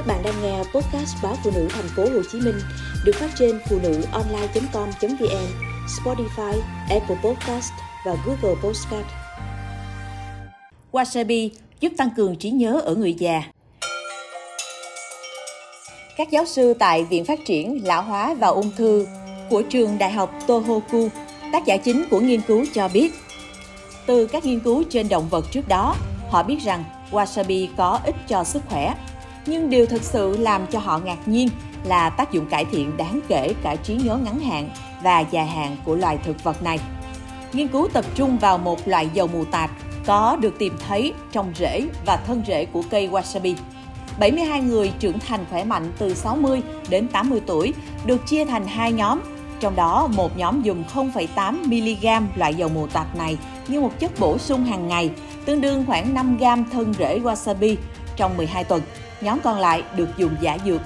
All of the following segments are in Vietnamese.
Các bạn đang nghe podcast báo phụ nữ thành phố Hồ Chí Minh được phát trên phụ nữ online.com.vn, Spotify, Apple Podcast và Google Podcast. Wasabi giúp tăng cường trí nhớ ở người già. Các giáo sư tại Viện Phát triển Lão hóa và Ung thư của trường Đại học Tohoku, tác giả chính của nghiên cứu cho biết, từ các nghiên cứu trên động vật trước đó, họ biết rằng wasabi có ích cho sức khỏe. Nhưng điều thực sự làm cho họ ngạc nhiên là tác dụng cải thiện đáng kể cả trí nhớ ngắn hạn và dài hạn của loài thực vật này. Nghiên cứu tập trung vào một loại dầu mù tạt có được tìm thấy trong rễ và thân rễ của cây wasabi. 72 người trưởng thành khỏe mạnh từ 60 đến 80 tuổi được chia thành hai nhóm. Trong đó, một nhóm dùng 0,8 mg loại dầu mù tạt này như một chất bổ sung hàng ngày, tương đương khoảng 5g thân rễ wasabi trong 12 tuần. Nhóm còn lại được dùng giả dược.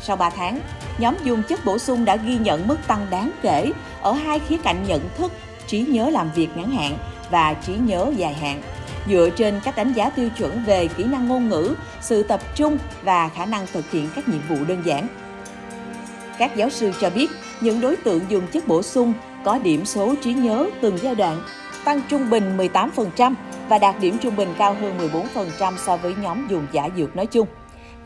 Sau 3 tháng, nhóm dùng chất bổ sung đã ghi nhận mức tăng đáng kể ở hai khía cạnh nhận thức, trí nhớ làm việc ngắn hạn và trí nhớ dài hạn dựa trên các đánh giá tiêu chuẩn về kỹ năng ngôn ngữ, sự tập trung và khả năng thực hiện các nhiệm vụ đơn giản. Các giáo sư cho biết, những đối tượng dùng chất bổ sung có điểm số trí nhớ từng giai đoạn tăng trung bình 18% và đạt điểm trung bình cao hơn 14% so với nhóm dùng giả dược nói chung.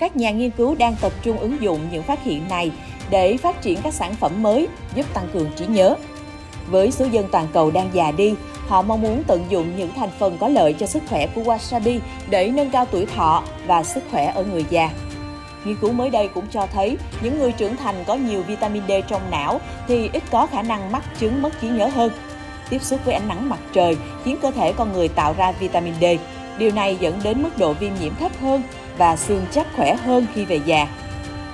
Các nhà nghiên cứu đang tập trung ứng dụng những phát hiện này để phát triển các sản phẩm mới giúp tăng cường trí nhớ. Với số dân toàn cầu đang già đi, họ mong muốn tận dụng những thành phần có lợi cho sức khỏe của wasabi để nâng cao tuổi thọ và sức khỏe ở người già. Nghiên cứu mới đây cũng cho thấy những người trưởng thành có nhiều vitamin D trong não thì ít có khả năng mắc chứng mất trí nhớ hơn. Tiếp xúc với ánh nắng mặt trời khiến cơ thể con người tạo ra vitamin D. Điều này dẫn đến mức độ viêm nhiễm thấp hơn và xương chắc khỏe hơn khi về già.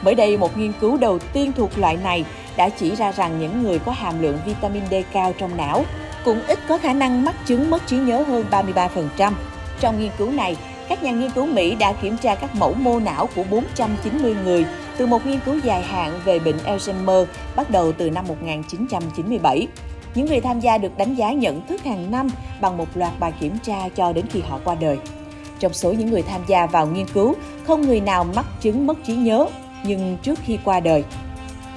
Mới đây, một nghiên cứu đầu tiên thuộc loại này đã chỉ ra rằng những người có hàm lượng vitamin D cao trong não cũng ít có khả năng mắc chứng mất trí nhớ hơn 33%. Trong nghiên cứu này, các nhà nghiên cứu Mỹ đã kiểm tra các mẫu mô não của 490 người từ một nghiên cứu dài hạn về bệnh Alzheimer bắt đầu từ năm 1997. Những người tham gia được đánh giá nhận thức hàng năm bằng một loạt bài kiểm tra cho đến khi họ qua đời. Trong số những người tham gia vào nghiên cứu, không người nào mắc chứng mất trí nhớ, nhưng trước khi qua đời,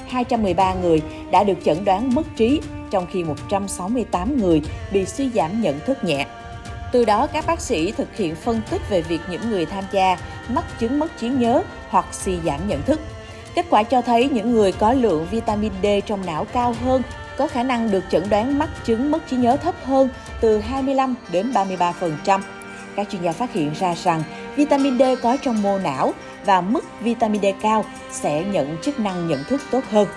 213 người đã được chẩn đoán mất trí, trong khi 168 người bị suy giảm nhận thức nhẹ. Từ đó, các bác sĩ thực hiện phân tích về việc những người tham gia mắc chứng mất trí nhớ hoặc suy giảm nhận thức. Kết quả cho thấy những người có lượng vitamin D trong não cao hơn có khả năng được chẩn đoán mắc chứng mất trí nhớ thấp hơn từ 25 đến 33%. Các chuyên gia phát hiện ra rằng vitamin D có trong mô não và mức vitamin D cao sẽ nhận chức năng nhận thức tốt hơn.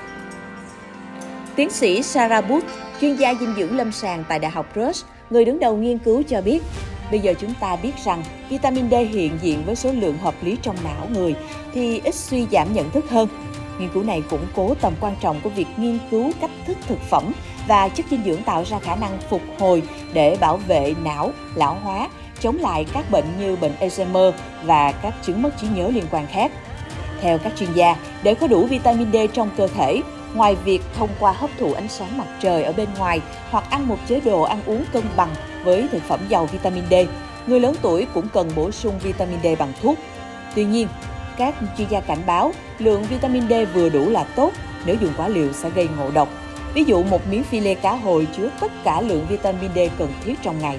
Tiến sĩ Sarah Booth, chuyên gia dinh dưỡng lâm sàng tại Đại học Rush, người đứng đầu nghiên cứu cho biết, bây giờ chúng ta biết rằng vitamin D hiện diện với số lượng hợp lý trong não người thì ít suy giảm nhận thức hơn. Nghiên cứu này củng cố tầm quan trọng của việc nghiên cứu cách thức thực phẩm và chất dinh dưỡng tạo ra khả năng phục hồi để bảo vệ não, lão hóa, chống lại các bệnh như bệnh Alzheimer và các chứng mất trí nhớ liên quan khác. Theo các chuyên gia, để có đủ vitamin D trong cơ thể, ngoài việc thông qua hấp thụ ánh sáng mặt trời ở bên ngoài hoặc ăn một chế độ ăn uống cân bằng với thực phẩm giàu vitamin D, người lớn tuổi cũng cần bổ sung vitamin D bằng thuốc. Tuy nhiên, các chuyên gia cảnh báo lượng vitamin D vừa đủ là tốt, nếu dùng quá liều sẽ gây ngộ độc. Ví dụ một miếng phi lê cá hồi chứa tất cả lượng vitamin D cần thiết trong ngày.